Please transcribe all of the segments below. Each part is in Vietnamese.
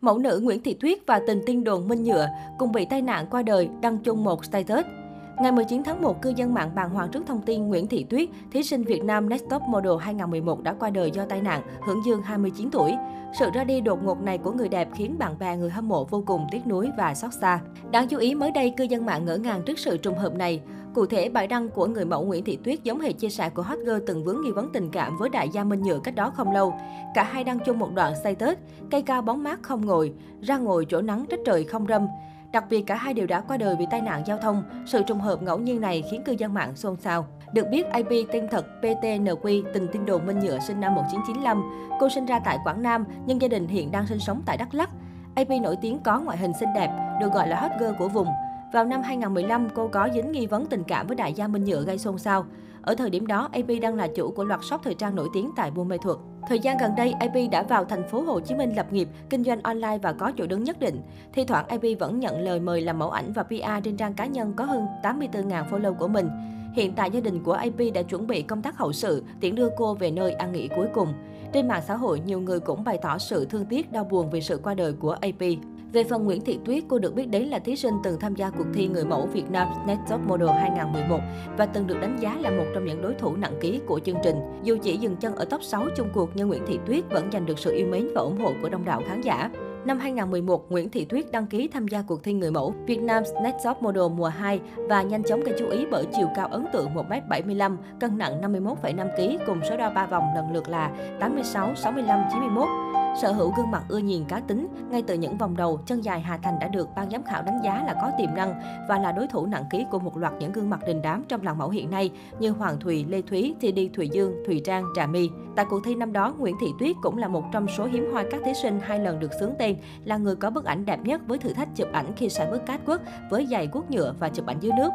Mẫu nữ Nguyễn Thị Tuyết và tình tiên đồn Minh Nhựa cùng bị tai nạn qua đời đăng chung một status. Ngày 19 tháng 1, cư dân mạng bàng hoàng trước thông tin Nguyễn Thị Tuyết, thí sinh Việt Nam Next Top Model 2011 đã qua đời do tai nạn, hưởng dương 29 tuổi. Sự ra đi đột ngột này của người đẹp khiến bạn bè người hâm mộ vô cùng tiếc nuối và xót xa. Đáng chú ý mới đây, cư dân mạng ngỡ ngàng trước sự trùng hợp này. Cụ thể, bài đăng của người mẫu Nguyễn Thị Tuyết giống hệt chia sẻ của hot girl từng vướng nghi vấn tình cảm với đại gia Minh Nhựa cách đó không lâu. Cả hai đăng chung một đoạn say Tết, cây cao bóng mát không ngồi, ra ngồi chỗ nắng trách trời không râm. Đặc biệt cả hai đều đã qua đời vì tai nạn giao thông. Sự trùng hợp ngẫu nhiên này khiến cư dân mạng xôn xao. Được biết, IP tên thật PTNQ, từng tin đồn Minh Nhựa sinh năm 1995. Cô sinh ra tại Quảng Nam, nhưng gia đình hiện đang sinh sống tại Đắk Lắk. AP nổi tiếng có ngoại hình xinh đẹp, được gọi là hot girl của vùng. Vào năm 2015, cô có dính nghi vấn tình cảm với đại gia Minh Nhựa gây xôn xao. Ở thời điểm đó, AP đang là chủ của loạt shop thời trang nổi tiếng tại Buôn Mê Thuột. Thời gian gần đây, AP đã vào thành phố Hồ Chí Minh lập nghiệp, kinh doanh online và có chỗ đứng nhất định. Thi thoảng AP vẫn nhận lời mời làm mẫu ảnh và PR trên trang cá nhân có hơn 84.000 follow của mình. Hiện tại gia đình của AP đã chuẩn bị công tác hậu sự, tiễn đưa cô về nơi an nghỉ cuối cùng. Trên mạng xã hội, nhiều người cũng bày tỏ sự thương tiếc, đau buồn vì sự qua đời của AP. Về phần Nguyễn Thị Tuyết, cô được biết đến là thí sinh từng tham gia cuộc thi người mẫu Việt Nam Next Top Model 2011 và từng được đánh giá là một trong những đối thủ nặng ký của chương trình. Dù chỉ dừng chân ở top 6 chung cuộc nhưng Nguyễn Thị Tuyết vẫn giành được sự yêu mến và ủng hộ của đông đảo khán giả. Năm 2011, Nguyễn Thị Tuyết đăng ký tham gia cuộc thi người mẫu Việt Nam Next Top Model mùa 2 và nhanh chóng gây chú ý bởi chiều cao ấn tượng 1m75, cân nặng 51,5 kg cùng số đo 3 vòng lần lượt là 86, 65, 91. Sở hữu gương mặt ưa nhìn cá tính, ngay từ những vòng đầu, chân dài Hà Thành đã được ban giám khảo đánh giá là có tiềm năng và là đối thủ nặng ký của một loạt những gương mặt đình đám trong làng mẫu hiện nay như Hoàng Thùy, Lê Thúy, Thi Đi Thùy Dương, Thùy Trang, Trà My. Tại cuộc thi năm đó, Nguyễn Thị Tuyết cũng là một trong số hiếm hoi các thí sinh hai lần được xướng tên là người có bức ảnh đẹp nhất với thử thách chụp ảnh khi sải bước cát quốc với giày guốc nhựa và chụp ảnh dưới nước.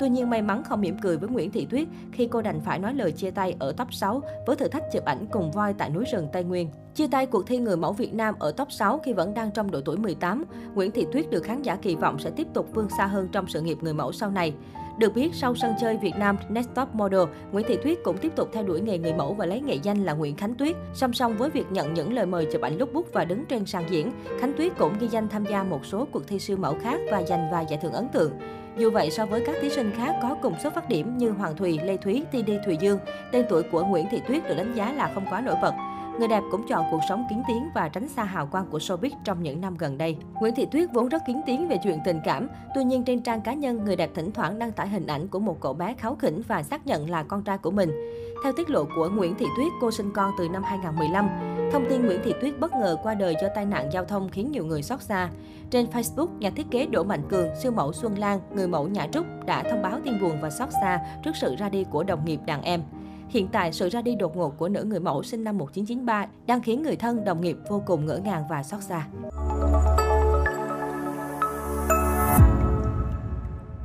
Tuy nhiên may mắn không mỉm cười với Nguyễn Thị Tuyết khi cô đành phải nói lời chia tay ở top 6 với thử thách chụp ảnh cùng voi tại núi rừng Tây Nguyên. Chia tay cuộc thi người mẫu Việt Nam ở top 6 khi vẫn đang trong độ tuổi 18, Nguyễn Thị Tuyết được khán giả kỳ vọng sẽ tiếp tục vươn xa hơn trong sự nghiệp người mẫu sau này. Được biết, sau sân chơi Việt Nam Next Top Model, Nguyễn Thị Tuyết cũng tiếp tục theo đuổi nghề người mẫu và lấy nghệ danh là Nguyễn Khánh Tuyết. Song song với việc nhận những lời mời chụp ảnh lúc bút và đứng trên sàn diễn, Khánh Tuyết cũng ghi danh tham gia một số cuộc thi siêu mẫu khác và giành vài giải thưởng ấn tượng. Dù vậy, so với các thí sinh khác có cùng xuất phát điểm như Hoàng Thùy, Lê Thúy, Ti Đi Thùy Dương, tên tuổi của Nguyễn Thị Tuyết được đánh giá là không quá nổi bật. Người đẹp cũng chọn cuộc sống kiến tiếng và tránh xa hào quang của showbiz trong những năm gần đây. Nguyễn Thị Tuyết vốn rất kiến tiếng về chuyện tình cảm, tuy nhiên trên trang cá nhân, người đẹp thỉnh thoảng đăng tải hình ảnh của một cậu bé kháo khỉnh và xác nhận là con trai của mình. Theo tiết lộ của Nguyễn Thị Tuyết, cô sinh con từ năm 2015. Thông tin Nguyễn Thị Tuyết bất ngờ qua đời do tai nạn giao thông khiến nhiều người xót xa. Trên Facebook, nhà thiết kế Đỗ Mạnh Cường, siêu mẫu Xuân Lan, người mẫu Nhã Trúc đã thông báo tin buồn và xót xa trước sự ra đi của đồng nghiệp đàn em. Hiện tại, sự ra đi đột ngột của nữ người mẫu sinh năm 1993 đang khiến người thân, đồng nghiệp vô cùng ngỡ ngàng và xót xa.